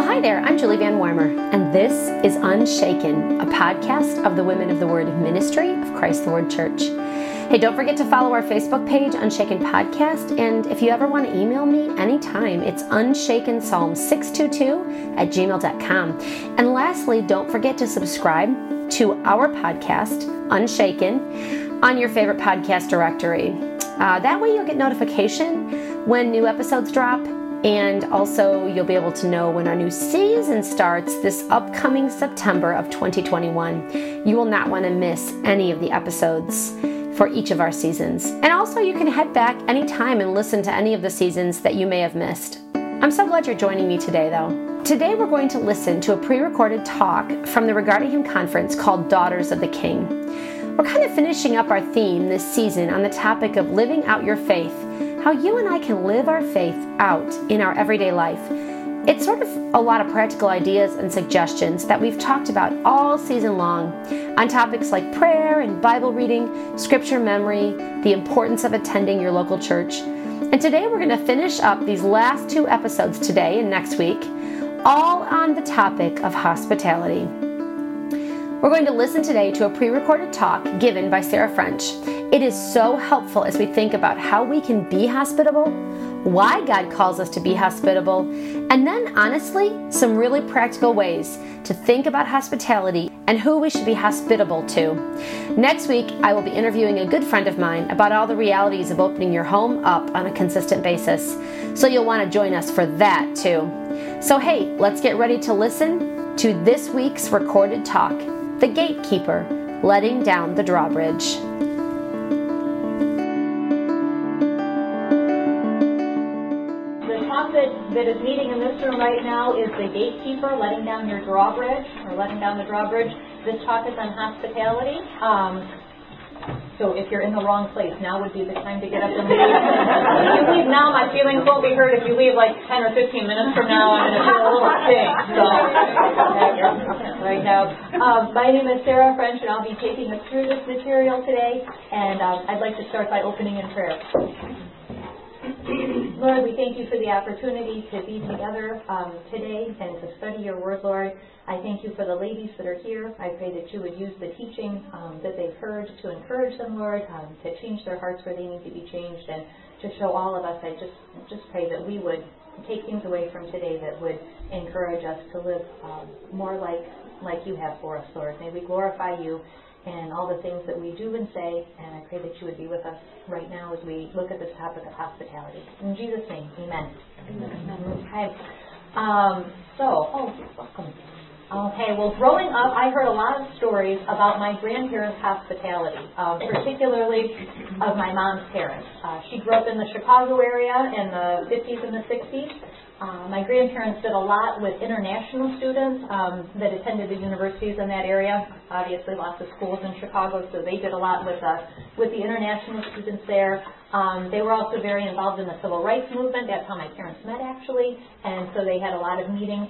Well, hi there. I'm Julie Van Warmer, and this is Unshaken, a podcast of the Women of the Word Ministry of Christ the Word Church. Hey, don't forget to follow our Facebook page, Unshaken Podcast. And if you ever want to email me anytime, it's unshakenpsalm622 at gmail.com. And lastly, don't forget to subscribe to our podcast, Unshaken, on your favorite podcast directory. Uh, that way you'll get notification when new episodes drop and also, you'll be able to know when our new season starts this upcoming September of 2021. You will not want to miss any of the episodes for each of our seasons. And also, you can head back anytime and listen to any of the seasons that you may have missed. I'm so glad you're joining me today, though. Today, we're going to listen to a pre recorded talk from the Regarding Him conference called Daughters of the King. We're kind of finishing up our theme this season on the topic of living out your faith how you and I can live our faith out in our everyday life. It's sort of a lot of practical ideas and suggestions that we've talked about all season long on topics like prayer and Bible reading, scripture memory, the importance of attending your local church. And today we're going to finish up these last two episodes today and next week, all on the topic of hospitality. We're going to listen today to a pre recorded talk given by Sarah French. It is so helpful as we think about how we can be hospitable, why God calls us to be hospitable, and then, honestly, some really practical ways to think about hospitality and who we should be hospitable to. Next week, I will be interviewing a good friend of mine about all the realities of opening your home up on a consistent basis. So you'll want to join us for that too. So, hey, let's get ready to listen to this week's recorded talk the gatekeeper, letting down the drawbridge. The that, that is meeting in this room right now is the gatekeeper, letting down your drawbridge, or letting down the drawbridge. This talk is on hospitality. Um, so if you're in the wrong place, now would be the time to get up and leave. if you leave now, my feelings won't be hurt. If you leave like 10 or 15 minutes from now, I'm going to feel a little. So, right now. Um, my name is Sarah French, and I'll be taking us through this material today. And um, I'd like to start by opening in prayer. Lord, we thank you for the opportunity to be together um, today and to study your word, Lord. I thank you for the ladies that are here. I pray that you would use the teaching um, that they've heard to encourage them, Lord, um, to change their hearts where they need to be changed, and to show all of us. I just just pray that we would take things away from today that would encourage us to live um, more like like you have for us, Lord. May we glorify you and all the things that we do and say, and I pray that you would be with us right now as we look at this topic of hospitality. In Jesus' name, amen. amen. Okay. Um, so, oh, welcome. Okay, well, growing up, I heard a lot of stories about my grandparents' hospitality, um, particularly of my mom's parents. Uh, she grew up in the Chicago area in the 50s and the 60s. Uh, my grandparents did a lot with international students um, that attended the universities in that area. Obviously, lots of schools in Chicago, so they did a lot with uh, with the international students there. Um, they were also very involved in the civil rights movement. That's how my parents met, actually, and so they had a lot of meetings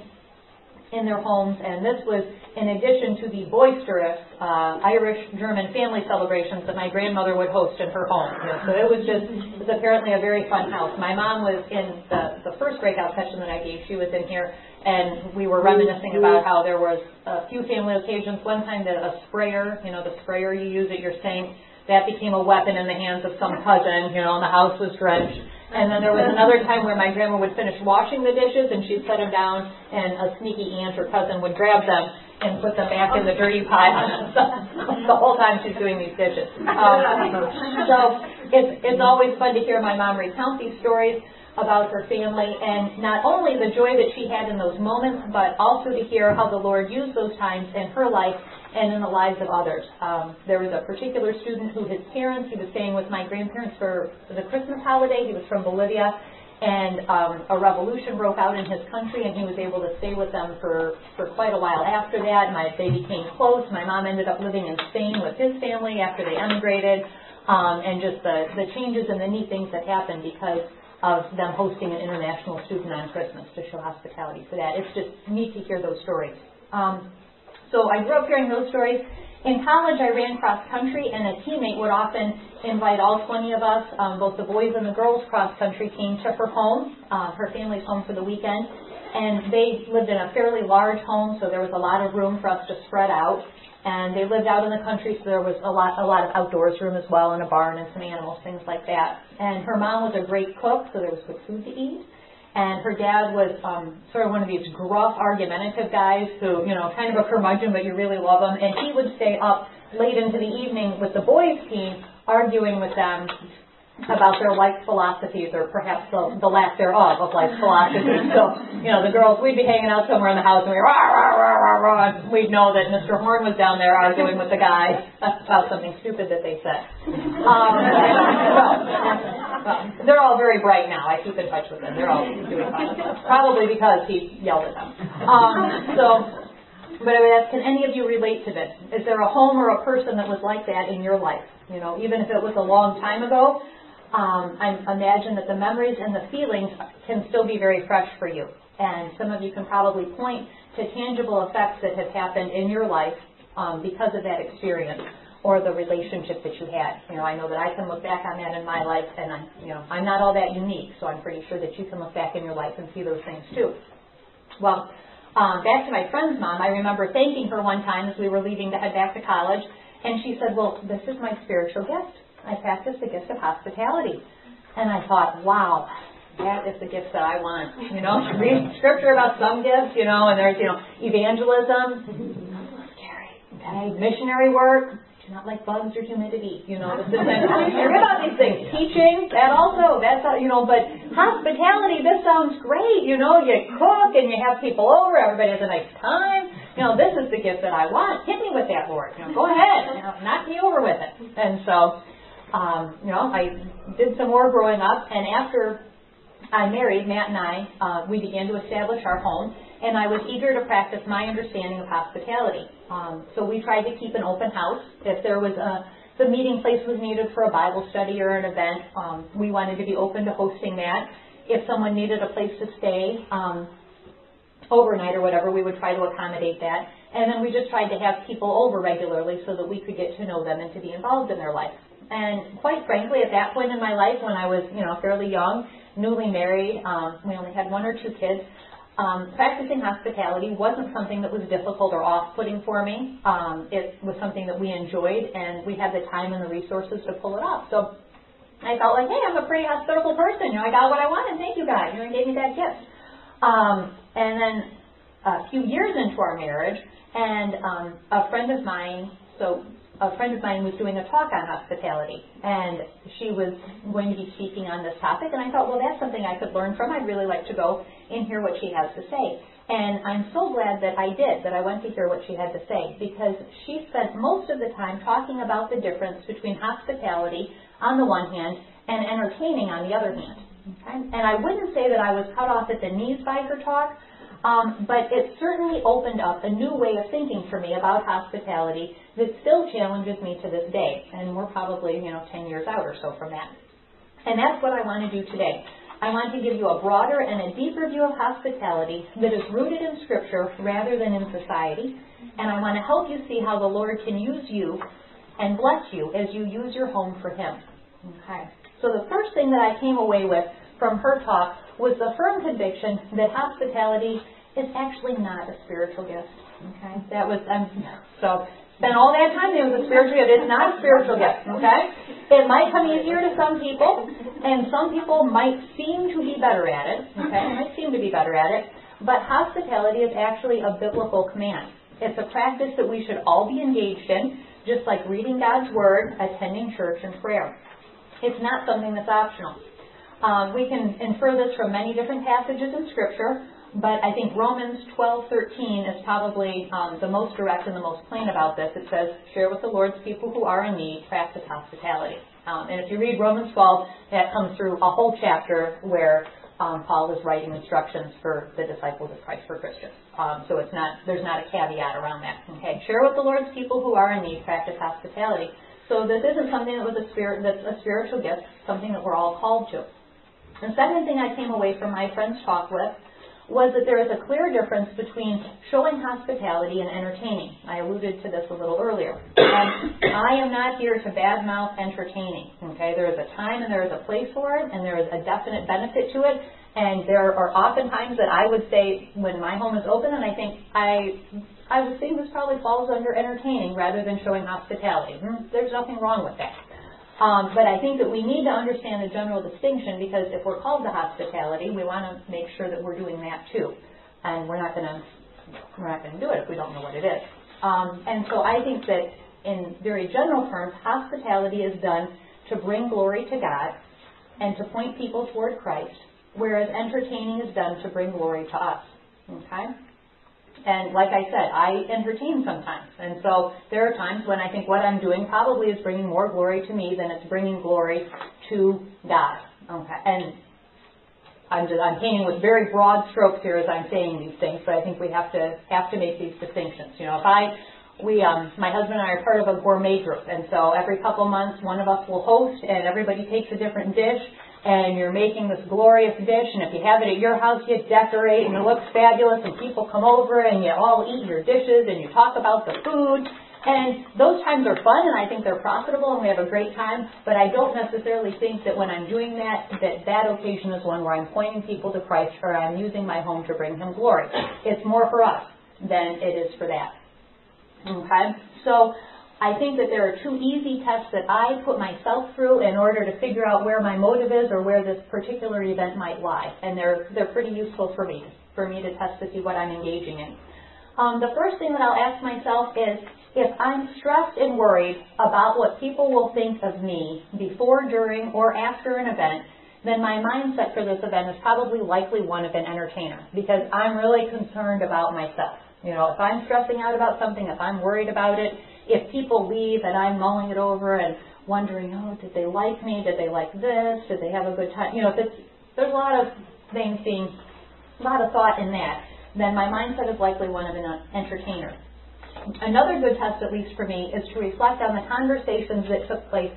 in their homes, and this was in addition to the boisterous uh, Irish German family celebrations that my grandmother would host in her home. You know, so it was just it was apparently a very fun house. My mom was in the the first breakout session that I gave. She was in here, and we were reminiscing about how there was a few family occasions. One time that a sprayer, you know, the sprayer you use at your sink, that became a weapon in the hands of some cousin. You know, and the house was drenched. And then there was another time where my grandma would finish washing the dishes and she'd set them down and a sneaky aunt or cousin would grab them and put them back in the dirty pile the whole time she's doing these dishes. Um, so it's, it's always fun to hear my mom recount these stories about her family and not only the joy that she had in those moments, but also to hear how the Lord used those times in her life and in the lives of others. Um, there was a particular student who his parents, he was staying with my grandparents for the Christmas holiday. He was from Bolivia, and um, a revolution broke out in his country, and he was able to stay with them for, for quite a while after that. My, they became close. My mom ended up living in Spain with his family after they emigrated, um, and just the, the changes and the neat things that happened because of them hosting an international student on Christmas to show hospitality for that. It's just neat to hear those stories. Um, so I grew up hearing those stories. In college, I ran cross country, and a teammate would often invite all 20 of us, um, both the boys and the girls cross country, came to her home, uh, her family's home for the weekend. and they lived in a fairly large home, so there was a lot of room for us to spread out. And they lived out in the country, so there was a lot, a lot of outdoors room as well, and a barn and some animals, things like that. And her mom was a great cook, so there was good food to eat. And her dad was um, sort of one of these gruff, argumentative guys who, you know, kind of a curmudgeon, but you really love him. And he would stay up late into the evening with the boys' team, arguing with them about their life philosophies or perhaps the, the lack thereof of life philosophies. So, you know, the girls, we'd be hanging out somewhere in the house and we'd, rah, rah, rah, rah, rah, and we'd know that Mr. Horn was down there arguing with the guy about something stupid that they said. Um, well, well, they're all very bright now. I keep in touch with them. They're all doing fine. Probably because he yelled at them. Um, so, but I would ask, can any of you relate to this? Is there a home or a person that was like that in your life? You know, even if it was a long time ago, um, I imagine that the memories and the feelings can still be very fresh for you. And some of you can probably point to tangible effects that have happened in your life um, because of that experience or the relationship that you had. You know, I know that I can look back on that in my life, and I'm, you know, I'm not all that unique, so I'm pretty sure that you can look back in your life and see those things too. Well, um, back to my friend's mom, I remember thanking her one time as we were leaving to head back to college, and she said, "Well, this is my spiritual gift." I practiced the gift of hospitality. And I thought, wow, that is the gift that I want. You know, read scripture about some gifts, you know, and there's, you know, evangelism, scary. Okay, missionary work, do not like bugs or humidity, you know, hear about these things. Teaching, that also, that's, all, you know, but hospitality, this sounds great, you know, you cook and you have people over, everybody has a nice time. You know, this is the gift that I want. Hit me with that, Lord. You know, go ahead, you know, knock me over with it. And so, um, you know, I did some more growing up, and after I married, Matt and I, uh, we began to establish our home, and I was eager to practice my understanding of hospitality. Um, so we tried to keep an open house. If there was a the meeting place was needed for a Bible study or an event, um, we wanted to be open to hosting that. If someone needed a place to stay um, overnight or whatever, we would try to accommodate that. And then we just tried to have people over regularly so that we could get to know them and to be involved in their life. And quite frankly, at that point in my life, when I was, you know, fairly young, newly married, um, we only had one or two kids. Um, practicing hospitality wasn't something that was difficult or off-putting for me. Um, it was something that we enjoyed, and we had the time and the resources to pull it off. So I felt like, hey, I'm a pretty hospitable person. You know, I got what I wanted. Thank you, God. You know, gave me that gift. Um, and then a few years into our marriage, and um, a friend of mine, so a friend of mine was doing a talk on hospitality, and she was going to be speaking on this topic, and I thought, well, that's something I could learn from. I'd really like to go and hear what she has to say. And I'm so glad that I did, that I went to hear what she had to say, because she spent most of the time talking about the difference between hospitality on the one hand and entertaining on the other hand. Okay? And I wouldn't say that I was cut off at the knees by her talk, um, but it certainly opened up a new way of thinking for me about hospitality that still challenges me to this day. And we're probably, you know, 10 years out or so from that. And that's what I want to do today. I want to give you a broader and a deeper view of hospitality that is rooted in Scripture rather than in society. And I want to help you see how the Lord can use you and bless you as you use your home for Him. Okay. So the first thing that I came away with from her talk was the firm conviction that hospitality is actually not a spiritual gift. Okay, that was um, so. Spent all that time it was a spiritual gift. It's not a spiritual gift. Okay, it might come easier to some people, and some people might seem to be better at it. Okay, might seem to be better at it, but hospitality is actually a biblical command. It's a practice that we should all be engaged in, just like reading God's Word, attending church, and prayer. It's not something that's optional. Um, we can infer this from many different passages in Scripture, but I think Romans 12:13 is probably um, the most direct and the most plain about this. It says, "Share with the Lord's people who are in need, practice hospitality." Um, and if you read Romans 12, that comes through a whole chapter where um, Paul is writing instructions for the disciples of Christ for Christians. Um, so it's not there's not a caveat around that. Okay, share with the Lord's people who are in need, practice hospitality. So this isn't something that was a spirit that's a spiritual gift, something that we're all called to. The second thing I came away from my friend's talk with was that there is a clear difference between showing hospitality and entertaining. I alluded to this a little earlier. And I am not here to badmouth entertaining. Okay, there is a time and there is a place for it, and there is a definite benefit to it, And there are often times that I would say when my home is open and I think I I would think this probably falls under entertaining rather than showing hospitality. Hmm, there's nothing wrong with that. Um, but I think that we need to understand the general distinction because if we're called to hospitality, we want to make sure that we're doing that too. And we're not going to we're not going to do it if we don't know what it is. Um, and so I think that in very general terms, hospitality is done to bring glory to God and to point people toward Christ whereas entertaining is done to bring glory to us. Okay? And like I said, I entertain sometimes. And so there are times when I think what I'm doing probably is bringing more glory to me than it's bringing glory to God. Okay? And I'm just I'm painting with very broad strokes here as I'm saying these things, but I think we have to have to make these distinctions. You know, if I we um my husband and I are part of a gourmet group and so every couple months one of us will host and everybody takes a different dish and you're making this glorious dish, and if you have it at your house, you decorate, and it looks fabulous, and people come over, and you all eat your dishes, and you talk about the food. And those times are fun, and I think they're profitable, and we have a great time. But I don't necessarily think that when I'm doing that, that that occasion is one where I'm pointing people to Christ, or I'm using my home to bring Him glory. It's more for us than it is for that. Okay? So I think that there are two easy tests that I put myself through in order to figure out where my motive is or where this particular event might lie. And they're, they're pretty useful for me, for me to test to see what I'm engaging in. Um, the first thing that I'll ask myself is if I'm stressed and worried about what people will think of me before, during, or after an event, then my mindset for this event is probably likely one of an entertainer because I'm really concerned about myself. You know, if I'm stressing out about something, if I'm worried about it, if people leave and I'm mulling it over and wondering, oh, did they like me? Did they like this? Did they have a good time? You know, if it's, there's a lot of things being, a lot of thought in that, then my mindset is likely one of an entertainer. Another good test, at least for me, is to reflect on the conversations that took place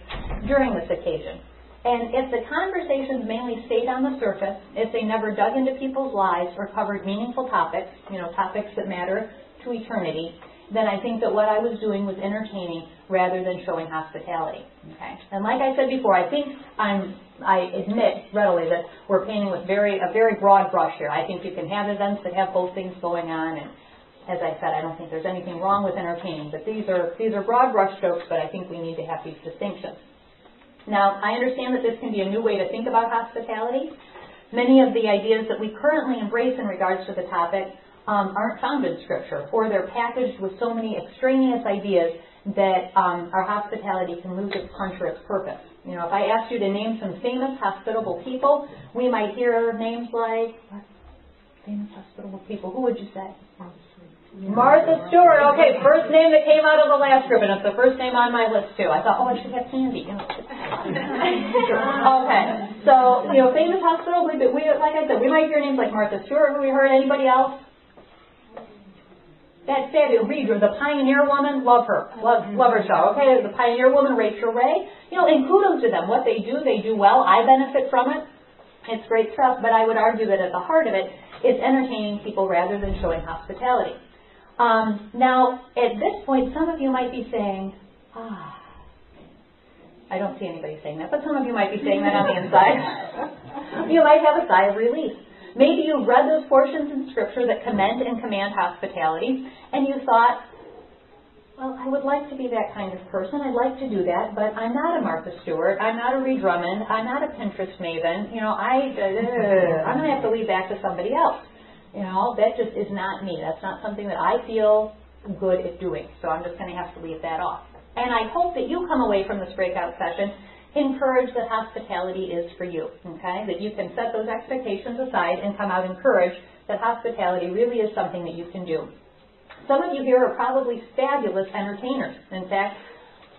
during this occasion. And if the conversations mainly stayed on the surface, if they never dug into people's lives or covered meaningful topics, you know, topics that matter to eternity, then I think that what I was doing was entertaining rather than showing hospitality. Okay. And like I said before, I think I'm I admit readily that we're painting with very a very broad brush here. I think you can have events that have both things going on and as I said, I don't think there's anything wrong with entertaining, but these are these are broad brush strokes, but I think we need to have these distinctions. Now, I understand that this can be a new way to think about hospitality. Many of the ideas that we currently embrace in regards to the topic um, aren't found in Scripture, or they're packaged with so many extraneous ideas that um, our hospitality can lose its punch or its purpose. You know, if I asked you to name some famous hospitable people, we might hear names like what? famous hospitable people. Who would you say? Martha Stewart. Okay, first name that came out of the last group, and it's the first name on my list too. I thought, oh, I should have Sandy. okay, so you know, famous hospital. We, we, like I said, we might hear names like Martha Stewart. Have we heard anybody else? That fabulous Reader, the pioneer woman, love her. Love, love her show. Okay, the pioneer woman, Rachael Ray. You know, and kudos to them. What they do, they do well. I benefit from it. It's great stuff, but I would argue that at the heart of it, it's entertaining people rather than showing hospitality. Um, now, at this point, some of you might be saying, ah, I don't see anybody saying that, but some of you might be saying that on the inside. you might have a sigh of relief. Maybe you read those portions in Scripture that commend and command hospitality, and you thought, well, I would like to be that kind of person. I'd like to do that, but I'm not a Martha Stewart. I'm not a Ree Drummond. I'm not a Pinterest maven. You know, I, uh, I'm going to have to leave that to somebody else. You know, that just is not me. That's not something that I feel good at doing. So I'm just going to have to leave that off. And I hope that you come away from this breakout session encourage that hospitality is for you. Okay? That you can set those expectations aside and come out encouraged that hospitality really is something that you can do. Some of you here are probably fabulous entertainers. In fact,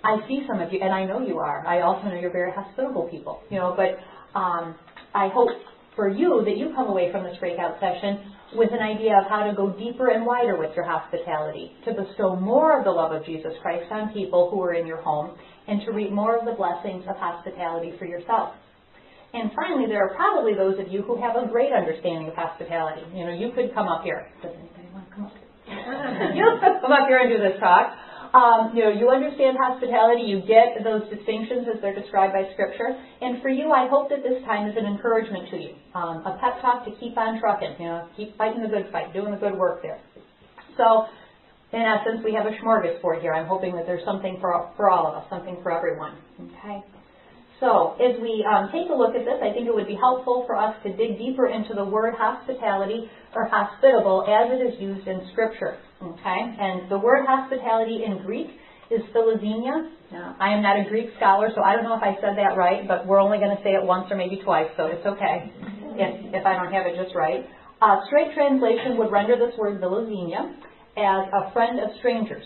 I see some of you, and I know you are. I also know you're very hospitable people, you know, but um, I hope for you that you come away from this breakout session with an idea of how to go deeper and wider with your hospitality, to bestow more of the love of Jesus Christ on people who are in your home, and to reap more of the blessings of hospitality for yourself. And finally, there are probably those of you who have a great understanding of hospitality. You know, you could come up here. Does anybody want to come up here? you could come up here and do this talk. Um, you know, you understand hospitality, you get those distinctions as they're described by Scripture, and for you, I hope that this time is an encouragement to you, um, a pep talk to keep on trucking, you know, keep fighting the good fight, doing the good work there. So, in essence, we have a smorgasbord here. I'm hoping that there's something for, for all of us, something for everyone. Okay? So, as we um, take a look at this, I think it would be helpful for us to dig deeper into the word hospitality or hospitable as it is used in Scripture. Okay? And the word hospitality in Greek is philoxenia. Now, I am not a Greek scholar, so I don't know if I said that right, but we're only going to say it once or maybe twice, so it's okay if, if I don't have it just right. Uh, straight translation would render this word philoxenia as a friend of strangers.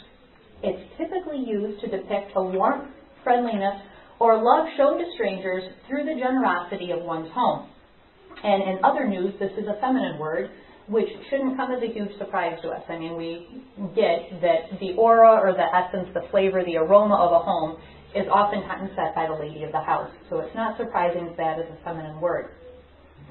It's typically used to depict a warmth, friendliness, or love shown to strangers through the generosity of one's home. And in other news, this is a feminine word, which shouldn't come as a huge surprise to us. I mean, we get that the aura or the essence, the flavor, the aroma of a home is oftentimes set by the lady of the house. So it's not surprising that that is a feminine word.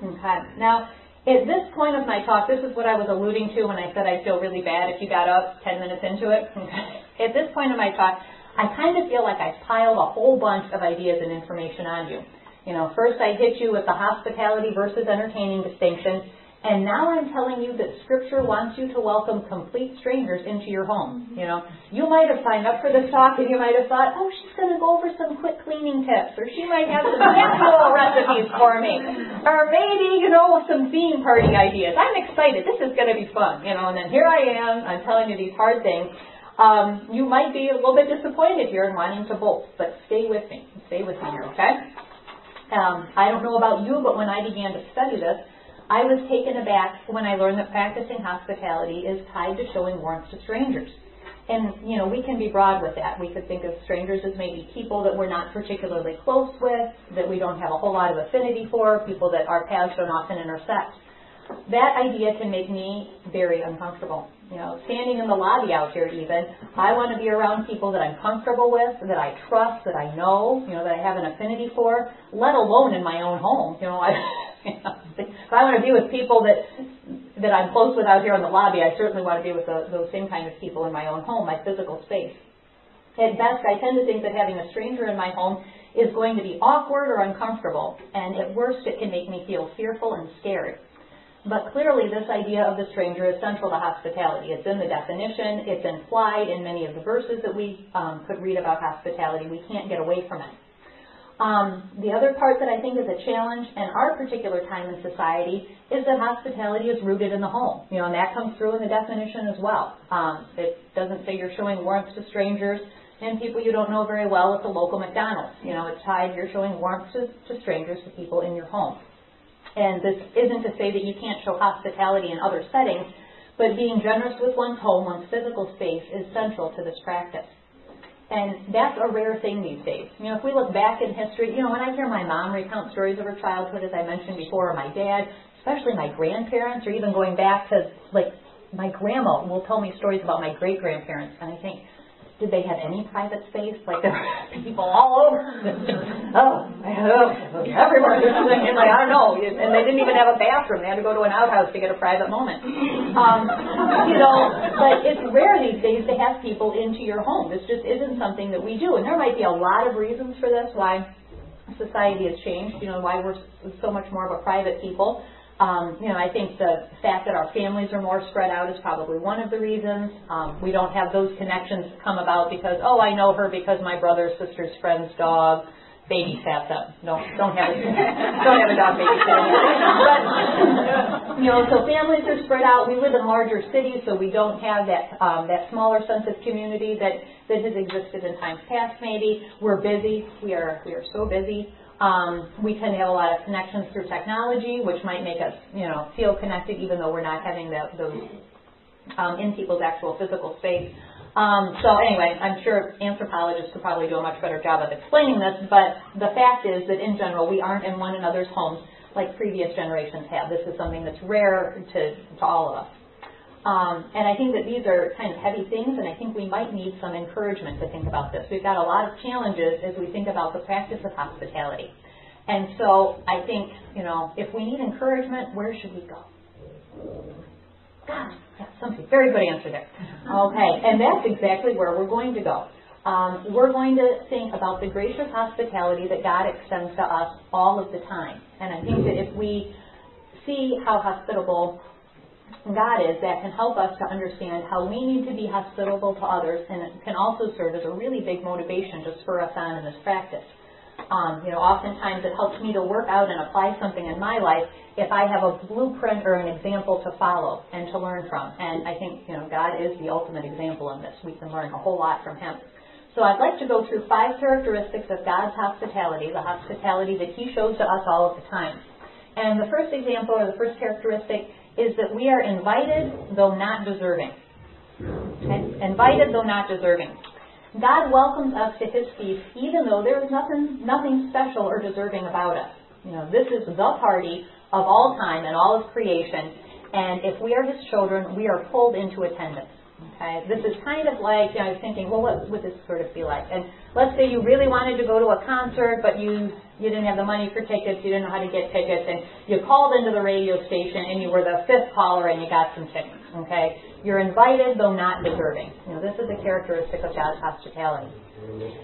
Okay. Now, at this point of my talk, this is what I was alluding to when I said I feel really bad if you got up 10 minutes into it. At this point of my talk, I kind of feel like I piled a whole bunch of ideas and information on you. You know, first I hit you with the hospitality versus entertaining distinction. And now I'm telling you that Scripture wants you to welcome complete strangers into your home. You know, you might have signed up for this talk and you might have thought, oh, she's going to go over some quick cleaning tips, or she might have some casserole recipes for me, or maybe you know some theme party ideas. I'm excited. This is going to be fun. You know, and then here I am. I'm telling you these hard things. Um, you might be a little bit disappointed here and wanting to bolt, but stay with me. Stay with me here, okay? Um, I don't know about you, but when I began to study this, I was taken aback when I learned that practicing hospitality is tied to showing warmth to strangers. And, you know, we can be broad with that. We could think of strangers as maybe people that we're not particularly close with, that we don't have a whole lot of affinity for, people that our paths don't often intersect. That idea can make me very uncomfortable. You know, standing in the lobby out here even, I want to be around people that I'm comfortable with, that I trust, that I know, you know, that I have an affinity for, let alone in my own home. You know, I you if I want to be with people that that I'm close with out here in the lobby, I certainly want to be with the, those same kind of people in my own home, my physical space. At best, I tend to think that having a stranger in my home is going to be awkward or uncomfortable, and at worst, it can make me feel fearful and scared. But clearly, this idea of the stranger is central to hospitality. It's in the definition, it's implied in many of the verses that we um, could read about hospitality. We can't get away from it. Um, the other part that I think is a challenge in our particular time in society is that hospitality is rooted in the home. You know, and that comes through in the definition as well. Um, it doesn't say you're showing warmth to strangers and people you don't know very well at the local McDonald's. You know, it's tied, you're showing warmth to, to strangers, to people in your home. And this isn't to say that you can't show hospitality in other settings, but being generous with one's home, one's physical space, is central to this practice. And that's a rare thing these days. You know, if we look back in history, you know, when I hear my mom recount stories of her childhood, as I mentioned before, or my dad, especially my grandparents, or even going back to, like, my grandma will tell me stories about my great grandparents, and I think, did they have any private space? Like there were people all over. oh, oh, everywhere. And like I don't know, and they didn't even have a bathroom. They had to go to an outhouse to get a private moment. Um, you know, but it's rare these days to have people into your home. This just isn't something that we do, and there might be a lot of reasons for this. Why society has changed. You know, why we're so much more of a private people. Um, you know, I think the fact that our families are more spread out is probably one of the reasons. Um, we don't have those connections come about because, oh, I know her because my brother's sister's friend's dog babysat them. No, don't have a don't have a dog babysitting. But you know, so families are spread out. We live in larger cities, so we don't have that um, that smaller sense of community that that has existed in times past. Maybe we're busy. We are we are so busy. Um, we tend to have a lot of connections through technology, which might make us, you know, feel connected even though we're not having the, those um, in people's actual physical space. Um, so anyway, I'm sure anthropologists could probably do a much better job of explaining this, but the fact is that in general, we aren't in one another's homes like previous generations have. This is something that's rare to, to all of us. Um, and I think that these are kind of heavy things, and I think we might need some encouragement to think about this. We've got a lot of challenges as we think about the practice of hospitality. And so I think, you know, if we need encouragement, where should we go? God. Yeah, something. Very good answer there. Okay, and that's exactly where we're going to go. Um, we're going to think about the gracious hospitality that God extends to us all of the time. And I think that if we see how hospitable God is, that can help us to understand how we need to be hospitable to others, and it can also serve as a really big motivation to spur us on in this practice. Um, you know, oftentimes it helps me to work out and apply something in my life if I have a blueprint or an example to follow and to learn from. And I think, you know, God is the ultimate example in this. We can learn a whole lot from Him. So I'd like to go through five characteristics of God's hospitality, the hospitality that He shows to us all of the time. And the first example or the first characteristic is that we are invited though not deserving. Okay? Invited though not deserving. God welcomes us to his feast even though there is nothing nothing special or deserving about us. You know, this is the party of all time and all of creation, and if we are his children, we are pulled into attendance. Okay, this is kind of like you know, thinking, well, what would this sort of be like? And let's say you really wanted to go to a concert, but you you didn't have the money for tickets, you didn't know how to get tickets, and you called into the radio station and you were the fifth caller and you got some tickets. Okay, you're invited though not deserving. You know, this is a characteristic of God's hospitality.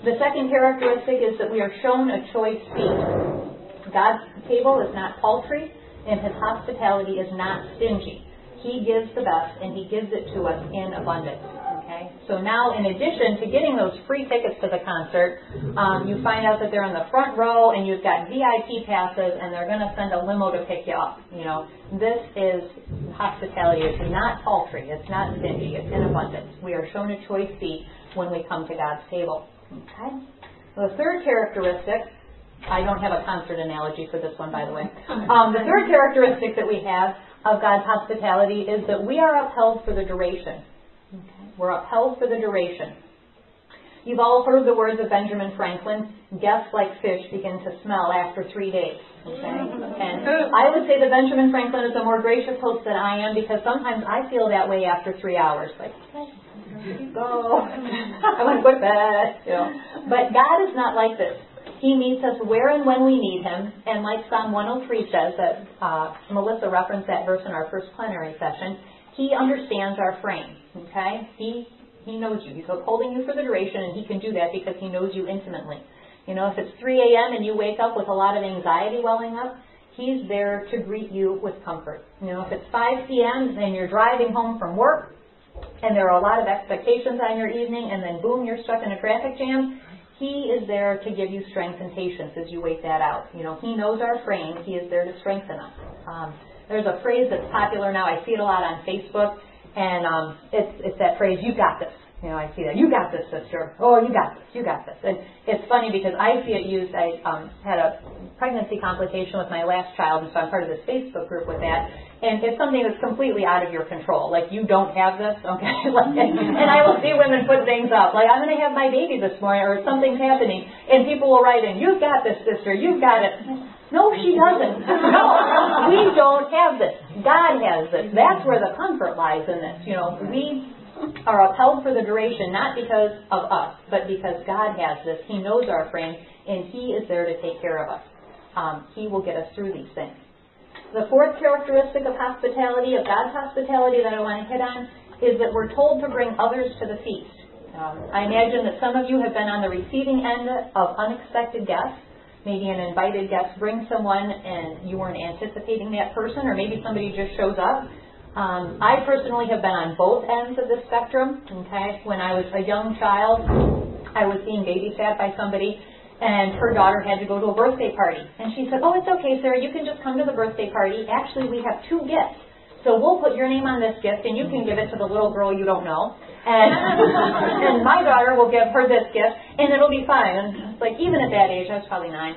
The second characteristic is that we are shown a choice feast. God's table is not paltry, and His hospitality is not stingy. He gives the best, and He gives it to us in abundance. Okay? So now, in addition to getting those free tickets to the concert, um, you find out that they're in the front row, and you've got VIP passes, and they're going to send a limo to pick you up. You know, this is hospitality. It's not paltry. It's not stingy. It's in abundance. We are shown a choice seat when we come to God's table. Okay? The third characteristic I don't have a concert analogy for this one, by the way. Um, the third characteristic that we have of God's hospitality is that we are upheld for the duration. Okay. We're upheld for the duration. You've all heard the words of Benjamin Franklin guests like fish begin to smell after three days. Okay? And mm-hmm. I would say that Benjamin Franklin is a more gracious host than I am because sometimes I feel that way after three hours. Like, go. I want to go to bed. You know. But God is not like this. He meets us where and when we need Him. And like Psalm 103 says, that uh, Melissa referenced that verse in our first plenary session, He understands our frame. Okay? He He knows you. He's holding you for the duration, and He can do that because He knows you intimately. You know, if it's 3 a.m. and you wake up with a lot of anxiety welling up, He's there to greet you with comfort. You know, if it's 5 p.m. and you're driving home from work, and there are a lot of expectations on your evening, and then boom, you're stuck in a traffic jam, he is there to give you strength and patience as you wait that out. You know, He knows our frame. He is there to strengthen us. Um, there's a phrase that's popular now. I see it a lot on Facebook, and um, it's it's that phrase, "You got this." You know, I see that. You got this, sister. Oh, you got this. You got this. And it's funny because I see it used. I um, had a pregnancy complication with my last child, and so I'm part of this Facebook group with that. And it's something that's completely out of your control. Like you don't have this, okay? like, and I will see women put things up like I'm going to have my baby this morning, or something's happening, and people will write in, "You've got this, sister. You've got it." No, she doesn't. No, we don't have this. God has this. That's where the comfort lies in this. You know, we are upheld for the duration, not because of us, but because God has this. He knows our frame, and He is there to take care of us. Um, he will get us through these things. The fourth characteristic of hospitality, of God's hospitality that I want to hit on, is that we're told to bring others to the feast. Um, I imagine that some of you have been on the receiving end of unexpected guests. Maybe an invited guest brings someone and you weren't anticipating that person, or maybe somebody just shows up um, I personally have been on both ends of the spectrum. Okay, when I was a young child, I was being babysat by somebody, and her daughter had to go to a birthday party, and she said, "Oh, it's okay, Sarah. You can just come to the birthday party. Actually, we have two gifts." So we'll put your name on this gift, and you can give it to the little girl you don't know, and and my daughter will give her this gift, and it'll be fine. And it's like even at that age, I was probably nine.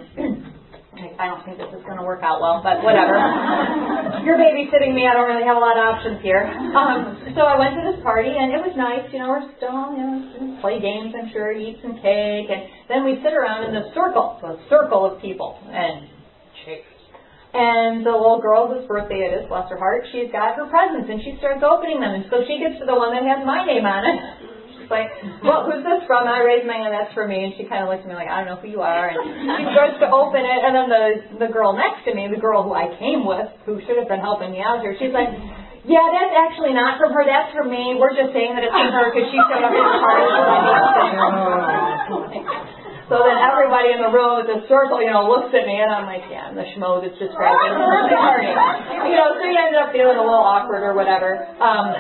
I don't think this is going to work out well, but whatever. You're babysitting me. I don't really have a lot of options here. Um, so I went to this party, and it was nice. You know, we're still, you know, play games, I'm sure, eat some cake, and then we sit around in the circle, so a circle of people, and chicks. And the little girl whose birthday it is, bless her heart, she's got her presents, and she starts opening them, and so she gets to the one that has my name on it like, well, who's this from? I raised my hand, that's for me. And she kind of looked at me like, I don't know who you are. And she starts to open it. And then the, the girl next to me, the girl who I came with, who should have been helping me out here, she's like, Yeah, that's actually not from her. That's from me. We're just saying that it's from her because she showed up at the party. So then everybody in the room at the circle, you know, looks at me and I'm like, yeah, I'm the schmo that's just party. You know, so you ended up feeling a little awkward or whatever. Um,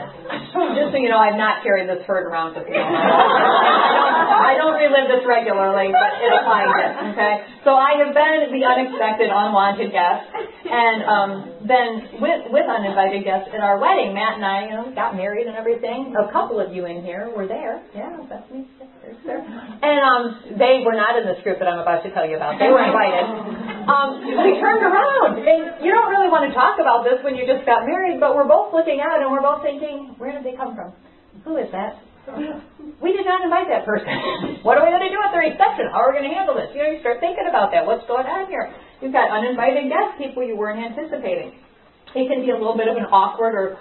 just so you know, I've not carried this hurt around with me. I don't relive this regularly, but it applies it, okay? So I have been the unexpected, unwanted guest, and um, then with, with uninvited guests at our wedding, Matt and I, you know, got married and everything. A couple of you in here were there. Yeah, that's me. And um, they were not in this group that I'm about to tell you about. They were invited. Um, we turned around, and you don't really want to talk about this when you just got married, but we're both looking out and we're both thinking, where did they come from? Who is that? We did not invite that person. what are we going to do at the reception? How are we going to handle this? You know, you start thinking about that. What's going on here? You've got uninvited guests, people you weren't anticipating. It can be a little bit of an awkward or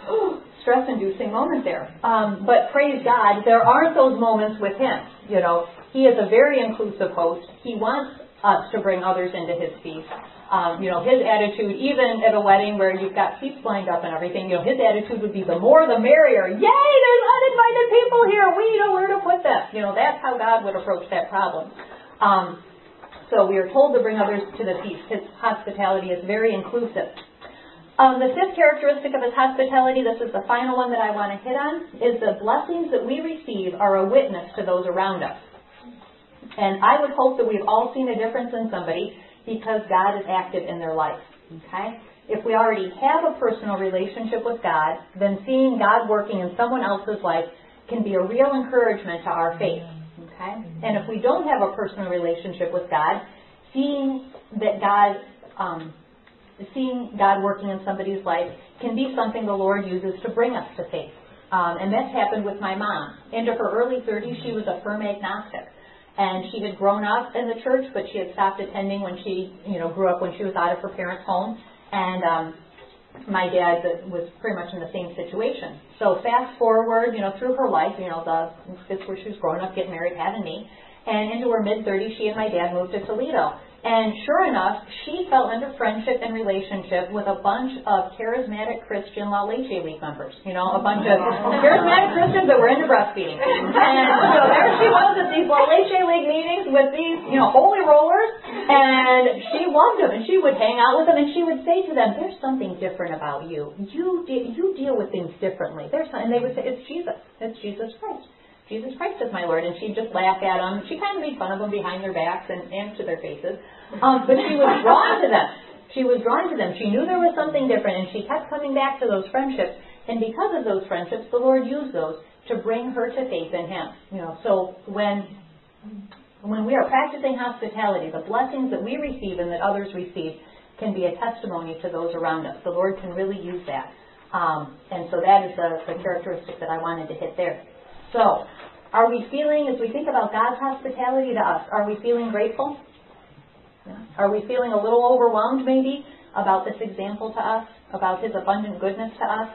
stress-inducing moment there. Um, but praise God, there aren't those moments with Him. You know, He is a very inclusive host. He wants us to bring others into His feast. Um, you know, his attitude, even at a wedding where you've got seats lined up and everything, you know, his attitude would be the more the merrier. Yay, there's uninvited people here. We know where to put them. You know, that's how God would approach that problem. Um, so we are told to bring others to the feast. His hospitality is very inclusive. Um, the fifth characteristic of his hospitality, this is the final one that I want to hit on, is the blessings that we receive are a witness to those around us. And I would hope that we've all seen a difference in somebody because God is active in their life. Okay? If we already have a personal relationship with God, then seeing God working in someone else's life can be a real encouragement to our faith. Okay? And if we don't have a personal relationship with God, seeing that God um, seeing God working in somebody's life can be something the Lord uses to bring us to faith. Um, and that's happened with my mom. Into her early 30s, she was a firm agnostic and she had grown up in the church, but she had stopped attending when she, you know, grew up when she was out of her parents' home. And um, my dad was pretty much in the same situation. So fast forward, you know, through her life, you know, the this where she was growing up, getting married, having me, and into her mid 30s, she and my dad moved to Toledo. And sure enough, she fell into friendship and relationship with a bunch of charismatic Christian La Leche League members. You know, a bunch of charismatic Christians that were into breastfeeding. And so there she was at these La Leche League meetings with these, you know, holy rollers. And she loved them, and she would hang out with them, and she would say to them, "There's something different about you. You de- you deal with things differently." There's, something. and they would say, "It's Jesus. It's Jesus Christ." Jesus Christ is my Lord. And she'd just laugh at them. She kind of made fun of them behind their backs and, and to their faces. Um, but she was drawn to them. She was drawn to them. She knew there was something different, and she kept coming back to those friendships. And because of those friendships, the Lord used those to bring her to faith in Him. You know, so when when we are practicing hospitality, the blessings that we receive and that others receive can be a testimony to those around us. The Lord can really use that. Um, and so that is the, the characteristic that I wanted to hit there. So, are we feeling, as we think about God's hospitality to us, are we feeling grateful? Are we feeling a little overwhelmed maybe about this example to us, about his abundant goodness to us?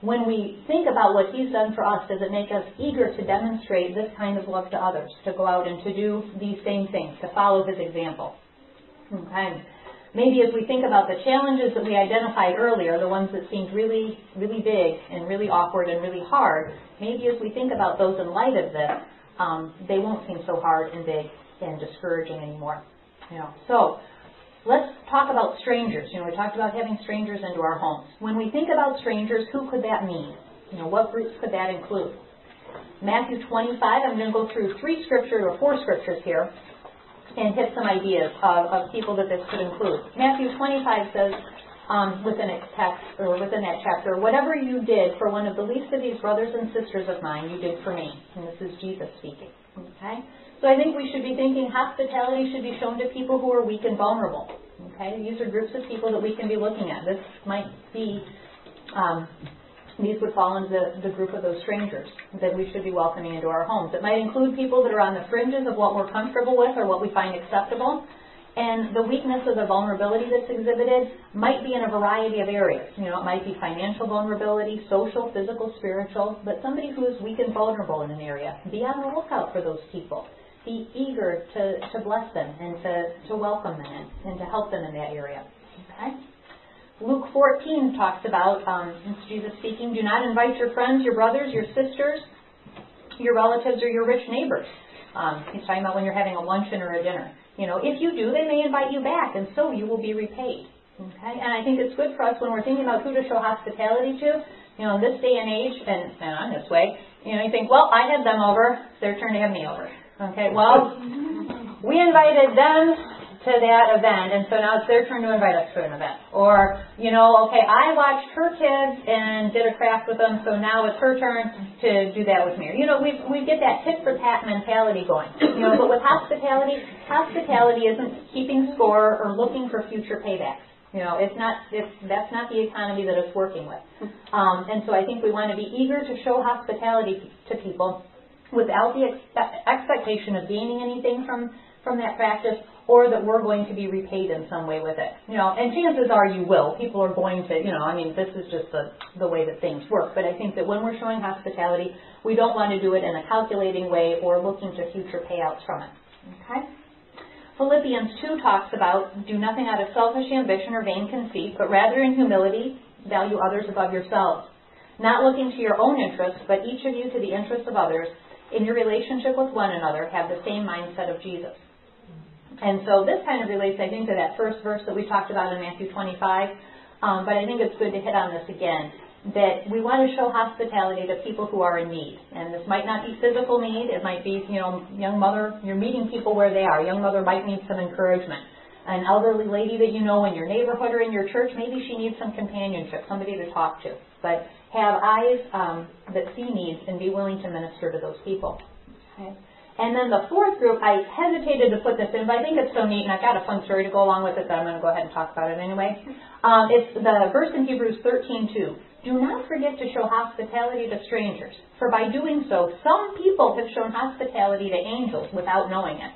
When we think about what he's done for us, does it make us eager to demonstrate this kind of love to others, to go out and to do these same things, to follow his example? Okay. Maybe as we think about the challenges that we identified earlier, the ones that seemed really, really big and really awkward and really hard, maybe as we think about those in light of this, um, they won't seem so hard and big and discouraging anymore. You know, so let's talk about strangers. You know, we talked about having strangers into our homes. When we think about strangers, who could that mean? You know, what groups could that include? Matthew 25, I'm going to go through three scriptures or four scriptures here and hit some ideas of, of people that this could include. Matthew 25 says, um, within its text or within that chapter, whatever you did for one of the least of these brothers and sisters of mine, you did for me. And this is Jesus speaking. Okay? So I think we should be thinking hospitality should be shown to people who are weak and vulnerable. Okay, these are groups of people that we can be looking at. This might be, um, these would fall into the, the group of those strangers that we should be welcoming into our homes. It might include people that are on the fringes of what we're comfortable with or what we find acceptable. And the weakness or the vulnerability that's exhibited might be in a variety of areas. You know, it might be financial vulnerability, social, physical, spiritual, but somebody who is weak and vulnerable in an area. Be on the lookout for those people be eager to, to bless them and to, to welcome them in, and to help them in that area. Okay? Luke 14 talks about, um, it's Jesus speaking, do not invite your friends, your brothers, your sisters, your relatives, or your rich neighbors. Um, he's talking about when you're having a luncheon or a dinner. You know, if you do, they may invite you back, and so you will be repaid. Okay? And I think it's good for us when we're thinking about who to show hospitality to. You know, in this day and age, and, and I'm this way, you know, you think, well, I had them over, it's their turn to have me over. Okay, well, we invited them to that event, and so now it's their turn to invite us to an event. Or, you know, okay, I watched her kids and did a craft with them, so now it's her turn to do that with me. You know, we we get that tit for tat mentality going. You know, but with hospitality, hospitality isn't keeping score or looking for future paybacks. You know, it's not, it's, that's not the economy that it's working with. Um, and so I think we want to be eager to show hospitality to people without the expectation of gaining anything from, from that practice or that we're going to be repaid in some way with it. You know, and chances are you will. People are going to, you know, I mean, this is just the, the way that things work. But I think that when we're showing hospitality, we don't want to do it in a calculating way or looking to future payouts from it. Okay? Philippians 2 talks about do nothing out of selfish ambition or vain conceit, but rather in humility value others above yourselves. Not looking to your own interests, but each of you to the interests of others. In your relationship with one another, have the same mindset of Jesus. And so this kind of relates, I think, to that first verse that we talked about in Matthew 25. Um, but I think it's good to hit on this again that we want to show hospitality to people who are in need. And this might not be physical need. It might be, you know, young mother, you're meeting people where they are. Young mother might need some encouragement. An elderly lady that you know in your neighborhood or in your church, maybe she needs some companionship, somebody to talk to. But have eyes um, that see needs and be willing to minister to those people. Okay? And then the fourth group, I hesitated to put this in, but I think it's so neat, and I've got a fun story to go along with it that I'm going to go ahead and talk about it anyway. Um, it's the verse in Hebrews 13:2. Do not forget to show hospitality to strangers, for by doing so, some people have shown hospitality to angels without knowing it.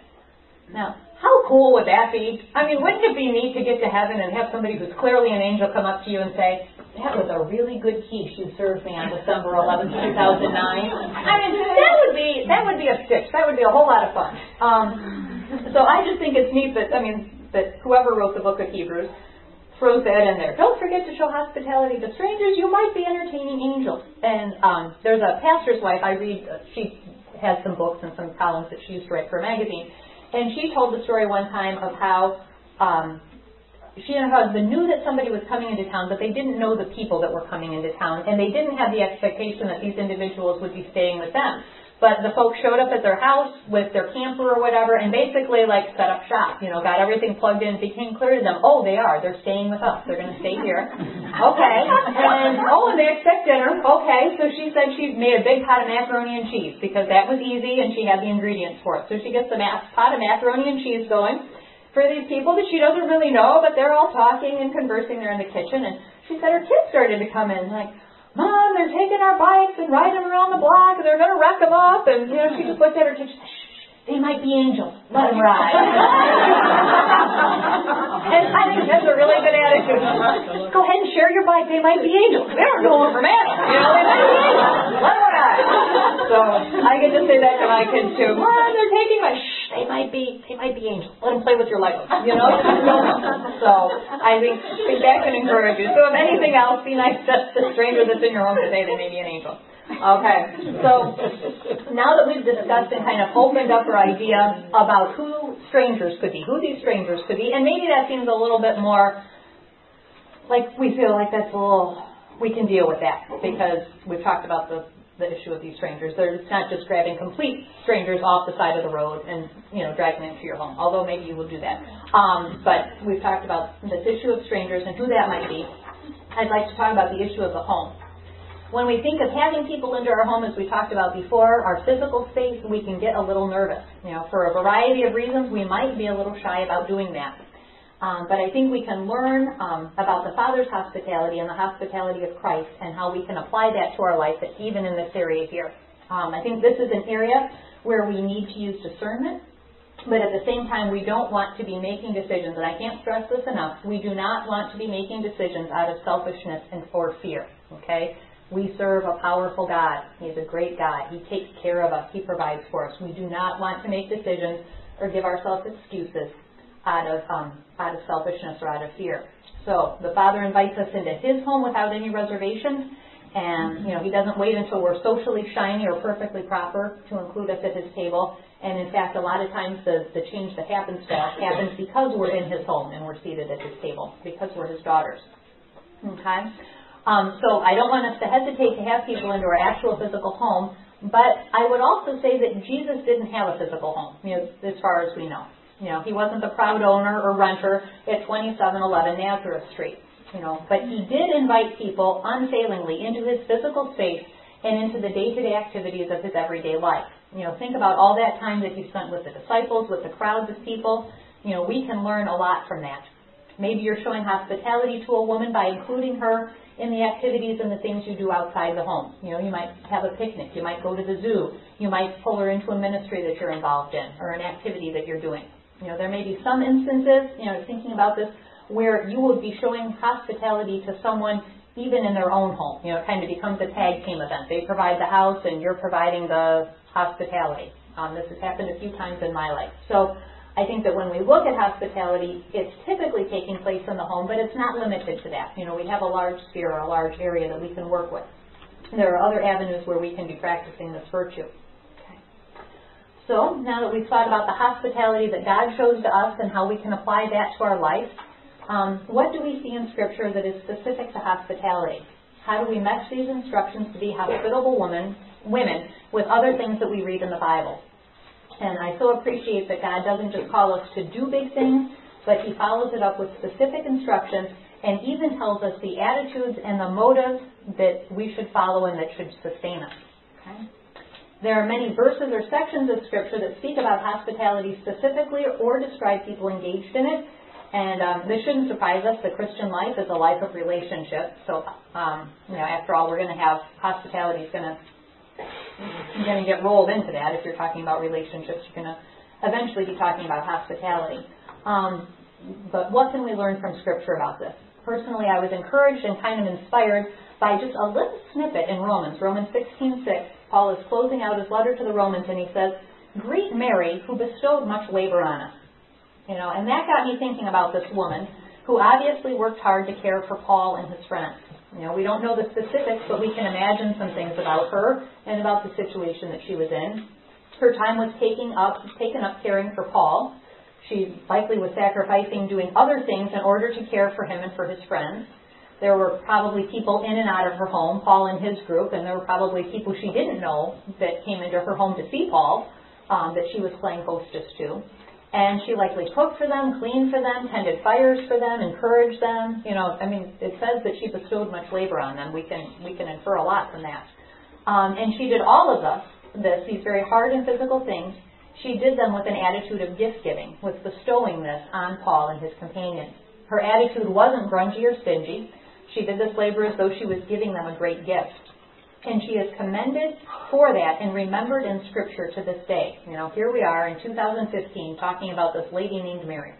Now, how cool would that be? I mean, wouldn't it be neat to get to heaven and have somebody who's clearly an angel come up to you and say, that was a really good quiche you served me on December 11th, 2009. I mean, that that would be a stitch. That would be a whole lot of fun. Um, so I just think it's neat that I mean that whoever wrote the book of Hebrews throws that in there. Don't forget to show hospitality to strangers. You might be entertaining angels. And um, there's a pastor's wife I read. Uh, she has some books and some columns that she used to write for a magazine, and she told the story one time of how. Um, she and her husband knew that somebody was coming into town, but they didn't know the people that were coming into town, and they didn't have the expectation that these individuals would be staying with them. But the folks showed up at their house with their camper or whatever, and basically like set up shop. You know, got everything plugged in. Became clear to them, oh, they are. They're staying with us. They're going to stay here. Okay. And oh, and they expect dinner. Okay. So she said she made a big pot of macaroni and cheese because that was easy, and she had the ingredients for it. So she gets the mass pot of macaroni and cheese going for these people that she doesn't really know, but they're all talking and conversing there in the kitchen. And she said her kids started to come in, like, Mom, they're taking our bikes and riding them around the block, and they're going to wreck them up. And, you know, she just looked at her shh, they might be angels. Let them ride. and I think that's a really good attitude. Go ahead and share your bike. They might be angels. They aren't going for man. You know, they might be angels. Let them ride. So I get to say that to my kids too. Mom, they're taking my. Shh, they might be. They might be angels. Let them play with your Legos. You know. so I think, think that can encourage you. So if anything else, be nice to the stranger that's in your home today. They may be an angel. Okay, so now that we've discussed and kind of opened up our idea about who strangers could be, who these strangers could be, and maybe that seems a little bit more like we feel like that's a little, we can deal with that because we've talked about the, the issue of these strangers. They're, not just grabbing complete strangers off the side of the road and, you know, dragging them into your home, although maybe you will do that. Um, but we've talked about this issue of strangers and who that might be. I'd like to talk about the issue of the home. When we think of having people into our home, as we talked about before, our physical space, we can get a little nervous. You know, for a variety of reasons, we might be a little shy about doing that. Um, but I think we can learn um, about the Father's hospitality and the hospitality of Christ and how we can apply that to our life, even in this area here. Um, I think this is an area where we need to use discernment, but at the same time, we don't want to be making decisions, and I can't stress this enough. We do not want to be making decisions out of selfishness and for fear. Okay? We serve a powerful God. He's a great God. He takes care of us. He provides for us. We do not want to make decisions or give ourselves excuses out of um, out of selfishness or out of fear. So the Father invites us into His home without any reservations. And, you know, He doesn't wait until we're socially shiny or perfectly proper to include us at His table. And in fact, a lot of times the, the change that happens to us happens because we're in His home and we're seated at His table, because we're His daughters. Okay? Um, so I don't want us to hesitate to have people into our actual physical home, but I would also say that Jesus didn't have a physical home, you know, as far as we know. You know, he wasn't the proud owner or renter at 2711 Nazareth Street. You know, but he did invite people unfailingly into his physical space and into the day-to-day activities of his everyday life. You know, think about all that time that he spent with the disciples, with the crowds of people. You know, we can learn a lot from that. Maybe you're showing hospitality to a woman by including her in the activities and the things you do outside the home. You know, you might have a picnic, you might go to the zoo, you might pull her into a ministry that you're involved in or an activity that you're doing. You know, there may be some instances, you know, thinking about this, where you would be showing hospitality to someone even in their own home. You know, it kind of becomes a tag team event. They provide the house and you're providing the hospitality. Um, this has happened a few times in my life. So I think that when we look at hospitality, it's typically taking place in the home, but it's not limited to that. You know, we have a large sphere or a large area that we can work with. There are other avenues where we can be practicing this virtue. So now that we've thought about the hospitality that God shows to us and how we can apply that to our life, um, what do we see in Scripture that is specific to hospitality? How do we mesh these instructions to be hospitable women, women with other things that we read in the Bible? And I so appreciate that God doesn't just call us to do big things, but He follows it up with specific instructions and even tells us the attitudes and the motives that we should follow and that should sustain us. Okay? There are many verses or sections of Scripture that speak about hospitality specifically or describe people engaged in it. And um, this shouldn't surprise us. The Christian life is a life of relationship. So, um, you know, after all, we're going to have hospitality is going to you're going to get rolled into that. If you're talking about relationships, you're going to eventually be talking about hospitality. Um, but what can we learn from Scripture about this? Personally, I was encouraged and kind of inspired by just a little snippet in Romans, Romans 16:6 Paul is closing out his letter to the Romans and he says, Greet Mary, who bestowed much labor on us. You know, and that got me thinking about this woman who obviously worked hard to care for Paul and his friends. You know, we don't know the specifics, but we can imagine some things about her and about the situation that she was in. Her time was taking up, taken up caring for Paul. She likely was sacrificing doing other things in order to care for him and for his friends. There were probably people in and out of her home, Paul and his group, and there were probably people she didn't know that came into her home to see Paul um, that she was playing hostess to. And she likely cooked for them, cleaned for them, tended fires for them, encouraged them. You know, I mean, it says that she bestowed much labor on them. We can we can infer a lot from that. Um, and she did all of us this, these very hard and physical things. She did them with an attitude of gift giving, with bestowing this on Paul and his companions. Her attitude wasn't grungy or stingy. She did this labor as though she was giving them a great gift. And she is commended for that and remembered in Scripture to this day. You know, here we are in 2015 talking about this lady named Mary.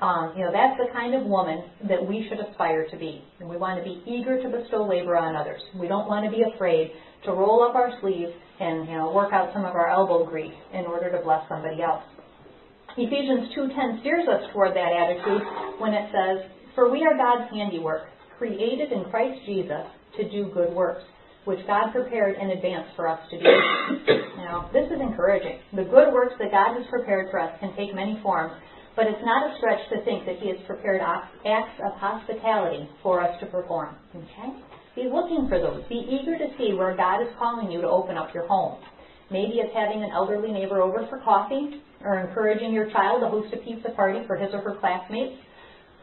Um, you know, that's the kind of woman that we should aspire to be. And we want to be eager to bestow labor on others. We don't want to be afraid to roll up our sleeves and, you know, work out some of our elbow grease in order to bless somebody else. Ephesians 2.10 steers us toward that attitude when it says, For we are God's handiwork, created in Christ Jesus to do good works, which God prepared in advance for us to do. now, this is encouraging. The good works that God has prepared for us can take many forms, but it's not a stretch to think that He has prepared acts of hospitality for us to perform. Okay? Be looking for those. Be eager to see where God is calling you to open up your home. Maybe it's having an elderly neighbor over for coffee, or encouraging your child to host a pizza party for his or her classmates,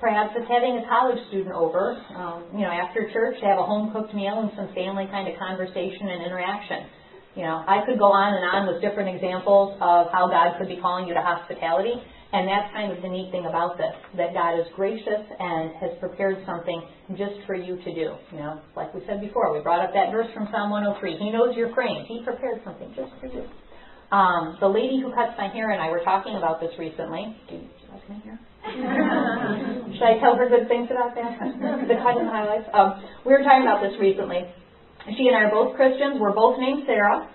perhaps it's having a college student over, um, you know, after church to have a home cooked meal and some family kind of conversation and interaction. You know, I could go on and on with different examples of how God could be calling you to hospitality, and that's kind of the neat thing about this, that God is gracious and has prepared something just for you to do. You know, like we said before, we brought up that verse from Psalm 103. He knows your frame. He prepared something just for you. Um, the lady who cuts my hair and I were talking about this recently. Do you like my hair? Should I tell her good things about that? the cut and highlights. Um, we were talking about this recently. She and I are both Christians. We're both named Sarah.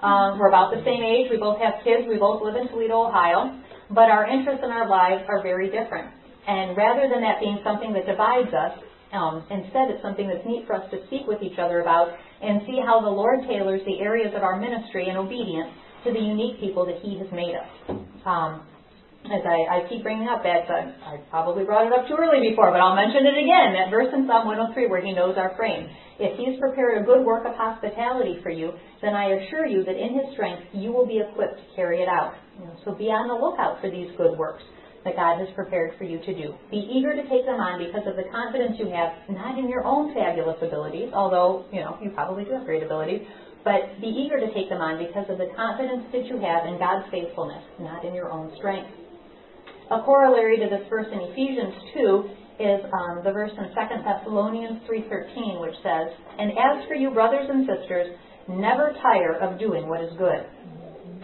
Um, we're about the same age. We both have kids. We both live in Toledo, Ohio. But our interests and our lives are very different. And rather than that being something that divides us, um, instead it's something that's neat for us to speak with each other about and see how the Lord tailors the areas of our ministry and obedience to the unique people that He has made us. Um, as I, I, keep bringing up that, uh, I probably brought it up too early before, but I'll mention it again, that verse in Psalm 103 where He knows our frame. If He's prepared a good work of hospitality for you, then I assure you that in His strength you will be equipped to carry it out. You know, so be on the lookout for these good works that God has prepared for you to do. Be eager to take them on because of the confidence you have, not in your own fabulous abilities, although, you know, you probably do have great abilities, but be eager to take them on because of the confidence that you have in God's faithfulness, not in your own strength. A corollary to this verse in Ephesians 2 is um, the verse in 2 Thessalonians 3.13, which says, And as for you, brothers and sisters, never tire of doing what is good.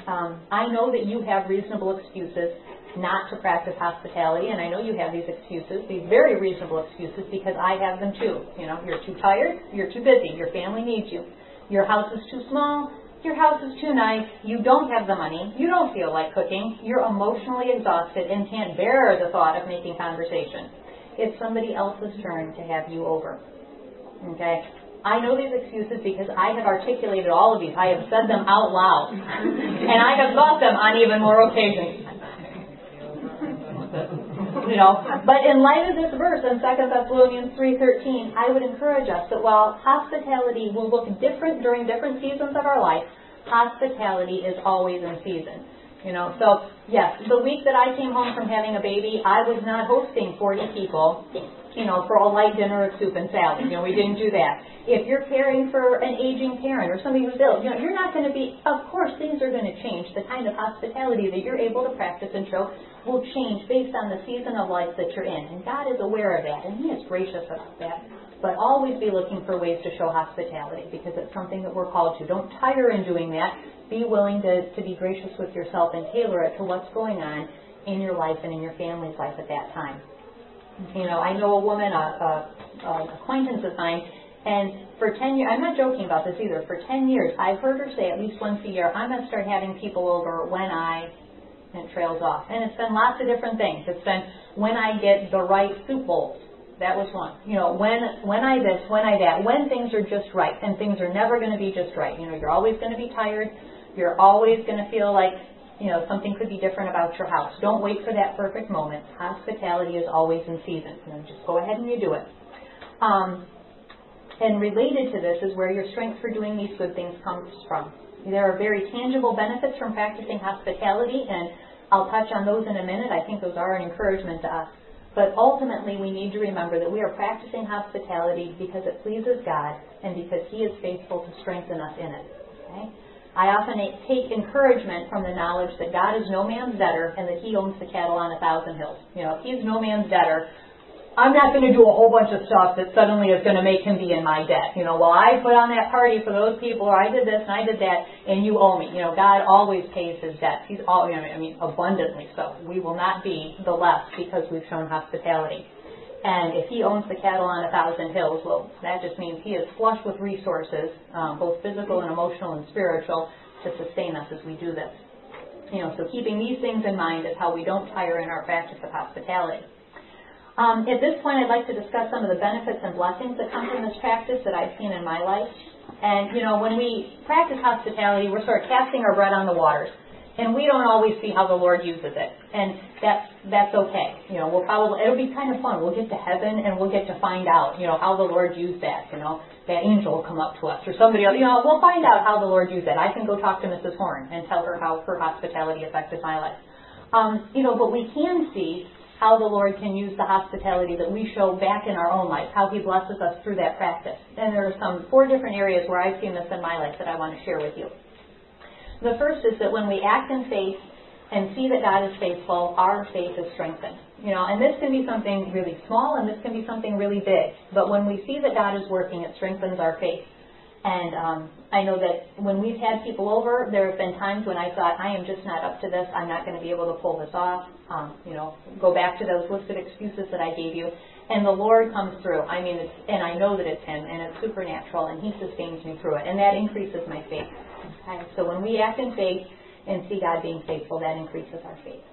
Um, I know that you have reasonable excuses not to practice hospitality, and I know you have these excuses, these very reasonable excuses, because I have them too. You know, you're too tired, you're too busy, your family needs you, your house is too small, your house is too nice, you don't have the money, you don't feel like cooking, you're emotionally exhausted and can't bear the thought of making conversation. It's somebody else's turn to have you over. Okay? I know these excuses because I have articulated all of these. I have said them out loud. and I have thought them on even more occasions you know. But in light of this verse in 2 Thessalonians 3.13, I would encourage us that while hospitality will look different during different seasons of our life, hospitality is always in season. You know, so yes, the week that I came home from having a baby, I was not hosting 40 people, you know, for a light dinner of soup and salad. You know, we didn't do that. If you're caring for an aging parent or somebody who's ill, you know, you're not going to be, of course, things are going to change. The kind of hospitality that you're able to practice and show will change based on the season of life that you're in. And God is aware of that, and He is gracious about that. But always be looking for ways to show hospitality because it's something that we're called to. Don't tire in doing that. Be willing to, to be gracious with yourself and tailor it to what's going on in your life and in your family's life at that time. You know, I know a woman, a, a, a acquaintance of mine, and for 10 years, I'm not joking about this either, for 10 years, I've heard her say at least once a year, I'm going to start having people over when I and trails off. And it's been lots of different things. It's been when I get the right soup bowls. That was one. You know, when when I this, when I that, when things are just right, and things are never going to be just right. You know, you're always going to be tired. You're always going to feel like you know something could be different about your house. Don't wait for that perfect moment. Hospitality is always in season. You know, just go ahead and you do it. Um, and related to this is where your strength for doing these good things comes from. There are very tangible benefits from practicing hospitality, and I'll touch on those in a minute. I think those are an encouragement to us. But ultimately, we need to remember that we are practicing hospitality because it pleases God and because He is faithful to strengthen us in it. Okay? I often take encouragement from the knowledge that God is no man's debtor and that He owns the cattle on a thousand hills. You know, if He's no man's debtor, I'm not going to do a whole bunch of stuff that suddenly is going to make him be in my debt. You know, well, I put on that party for those people, or I did this and I did that, and you owe me. You know, God always pays his debts. He's all, you know, I mean, abundantly so. We will not be the less because we've shown hospitality. And if he owns the cattle on a thousand hills, well, that just means he is flush with resources, um, both physical and emotional and spiritual, to sustain us as we do this. You know, so keeping these things in mind is how we don't tire in our practice of hospitality. Um, at this point, I'd like to discuss some of the benefits and blessings that come from this practice that I've seen in my life. And, you know, when we practice hospitality, we're sort of casting our bread on the waters. And we don't always see how the Lord uses it. And that's, that's okay. You know, we'll probably, it'll be kind of fun. We'll get to heaven and we'll get to find out, you know, how the Lord used that. You know, that angel will come up to us or somebody else. You know, we'll find out how the Lord used that. I can go talk to Mrs. Horn and tell her how her hospitality affected my life. Um, you know, but we can see how the Lord can use the hospitality that we show back in our own life, how He blesses us through that practice. And there are some four different areas where I've seen this in my life that I want to share with you. The first is that when we act in faith and see that God is faithful, our faith is strengthened. You know, and this can be something really small and this can be something really big. But when we see that God is working, it strengthens our faith. And um, I know that when we've had people over, there have been times when I thought, I am just not up to this. I'm not going to be able to pull this off. Um, you know, go back to those listed excuses that I gave you. And the Lord comes through. I mean, it's, and I know that it's Him, and it's supernatural, and He sustains me through it. And that increases my faith. Okay? So when we act in faith and see God being faithful, that increases our faith.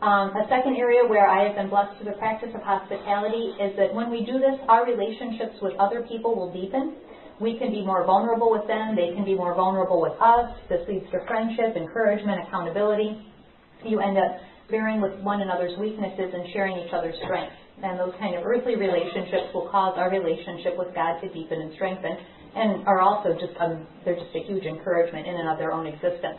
Um, a second area where I have been blessed through the practice of hospitality is that when we do this, our relationships with other people will deepen. We can be more vulnerable with them. They can be more vulnerable with us. This leads to friendship, encouragement, accountability. You end up bearing with one another's weaknesses and sharing each other's strengths. And those kind of earthly relationships will cause our relationship with God to deepen and strengthen and are also just, um, they're just a huge encouragement in and of their own existence.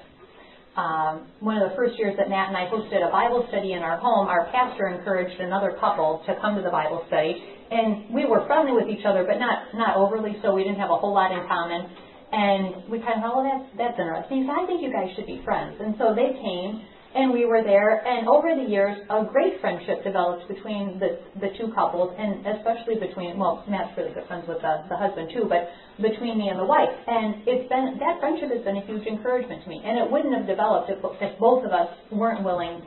Um, one of the first years that Matt and I hosted a Bible study in our home, our pastor encouraged another couple to come to the Bible study and we were friendly with each other, but not not overly so. We didn't have a whole lot in common, and we kind of oh, thought, well, that's that's interesting. So I think you guys should be friends. And so they came, and we were there, and over the years, a great friendship developed between the the two couples, and especially between well, Matt's really good friends with the the husband too, but between me and the wife, and it's been that friendship has been a huge encouragement to me, and it wouldn't have developed if, if both of us weren't willing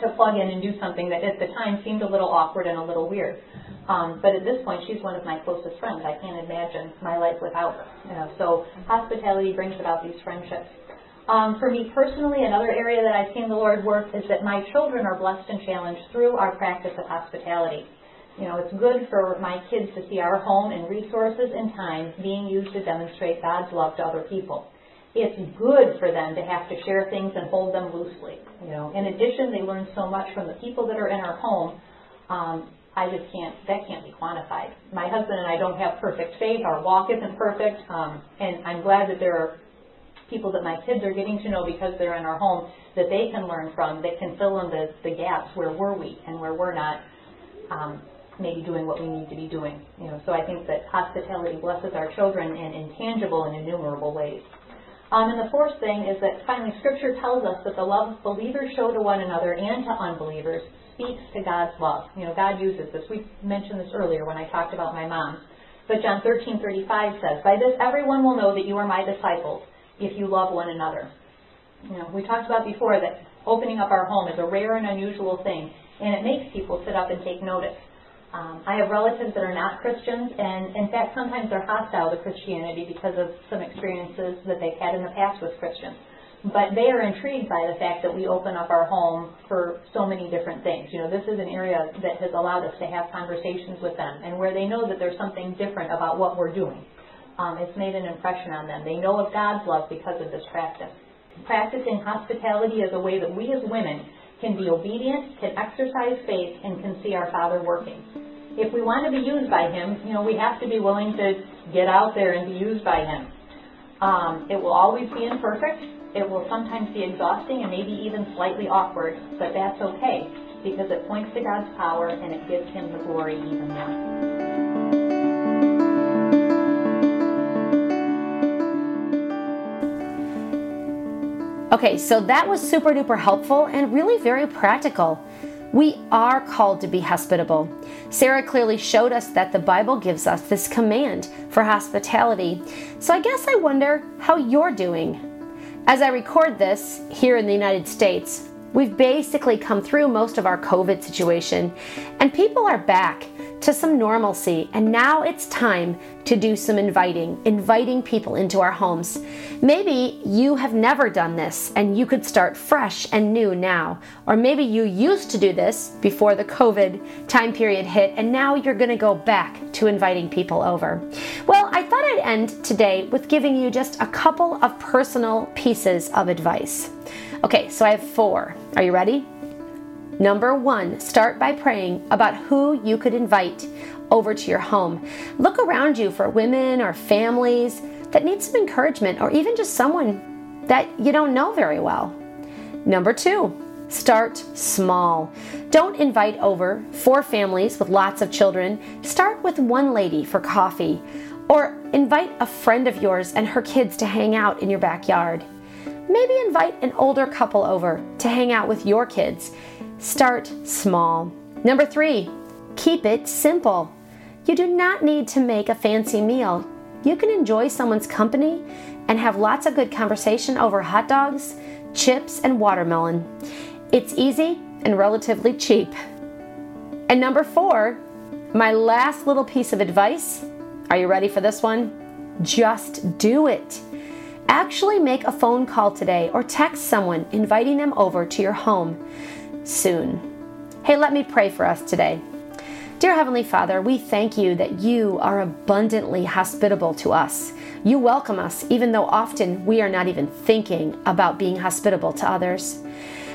to plug in and do something that at the time seemed a little awkward and a little weird. Um, but at this point, she's one of my closest friends. I can't imagine my life without her. You know, so hospitality brings about these friendships. Um, for me personally, another area that I've seen the Lord work is that my children are blessed and challenged through our practice of hospitality. You know, it's good for my kids to see our home and resources and time being used to demonstrate God's love to other people. It's good for them to have to share things and hold them loosely. You know, in addition, they learn so much from the people that are in our home. Um, I just can't, that can't be quantified. My husband and I don't have perfect faith. Our walk isn't perfect. Um, and I'm glad that there are people that my kids are getting to know because they're in our home that they can learn from that can fill in the, the gaps where we're weak and where we're not um, maybe doing what we need to be doing. You know, so I think that hospitality blesses our children in intangible and innumerable ways. Um, and the fourth thing is that finally Scripture tells us that the love believers show to one another and to unbelievers speaks to God's love. You know, God uses this. We mentioned this earlier when I talked about my mom. But John 13:35 says, "By this everyone will know that you are my disciples if you love one another." You know, we talked about before that opening up our home is a rare and unusual thing, and it makes people sit up and take notice. Um, I have relatives that are not Christians, and in fact, sometimes they're hostile to Christianity because of some experiences that they've had in the past with Christians but they are intrigued by the fact that we open up our home for so many different things. You know, this is an area that has allowed us to have conversations with them and where they know that there's something different about what we're doing. Um, it's made an impression on them. They know of God's love because of this practice. Practicing hospitality is a way that we as women can be obedient, can exercise faith, and can see our Father working. If we want to be used by Him, you know, we have to be willing to get out there and be used by Him. Um, it will always be imperfect. It will sometimes be exhausting and maybe even slightly awkward, but that's okay because it points to God's power and it gives Him the glory even more. Okay, so that was super duper helpful and really very practical. We are called to be hospitable. Sarah clearly showed us that the Bible gives us this command for hospitality. So I guess I wonder how you're doing. As I record this here in the United States, we've basically come through most of our COVID situation, and people are back to some normalcy. And now it's time to do some inviting, inviting people into our homes. Maybe you have never done this and you could start fresh and new now. Or maybe you used to do this before the COVID time period hit and now you're going to go back to inviting people over. Well, I thought I'd end today with giving you just a couple of personal pieces of advice. Okay, so I have four. Are you ready? Number one, start by praying about who you could invite over to your home. Look around you for women or families that need some encouragement or even just someone that you don't know very well. Number two, start small. Don't invite over four families with lots of children. Start with one lady for coffee or invite a friend of yours and her kids to hang out in your backyard. Maybe invite an older couple over to hang out with your kids. Start small. Number three, keep it simple. You do not need to make a fancy meal. You can enjoy someone's company and have lots of good conversation over hot dogs, chips, and watermelon. It's easy and relatively cheap. And number four, my last little piece of advice. Are you ready for this one? Just do it. Actually, make a phone call today or text someone inviting them over to your home. soon. Hey, let me pray for us today. Dear Heavenly Father, we thank you that you are abundantly hospitable to us. You welcome us, even though often we are not even thinking about being hospitable to others.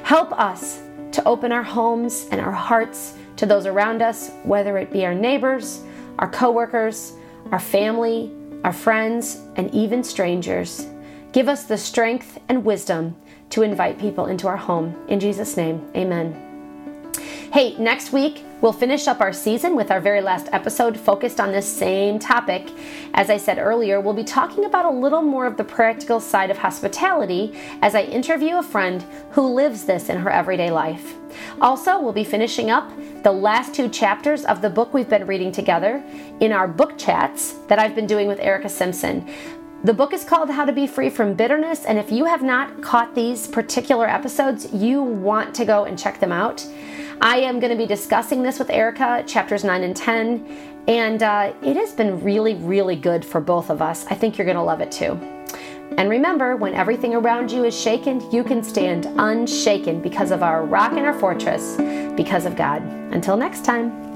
Help us to open our homes and our hearts to those around us, whether it be our neighbors, our coworkers, our family, our friends, and even strangers. Give us the strength and wisdom to invite people into our home. In Jesus' name, amen. Hey, next week we'll finish up our season with our very last episode focused on this same topic. As I said earlier, we'll be talking about a little more of the practical side of hospitality as I interview a friend who lives this in her everyday life. Also, we'll be finishing up the last two chapters of the book we've been reading together in our book chats that I've been doing with Erica Simpson. The book is called How to Be Free from Bitterness, and if you have not caught these particular episodes, you want to go and check them out. I am going to be discussing this with Erica, chapters 9 and 10, and uh, it has been really, really good for both of us. I think you're going to love it too. And remember, when everything around you is shaken, you can stand unshaken because of our rock and our fortress, because of God. Until next time.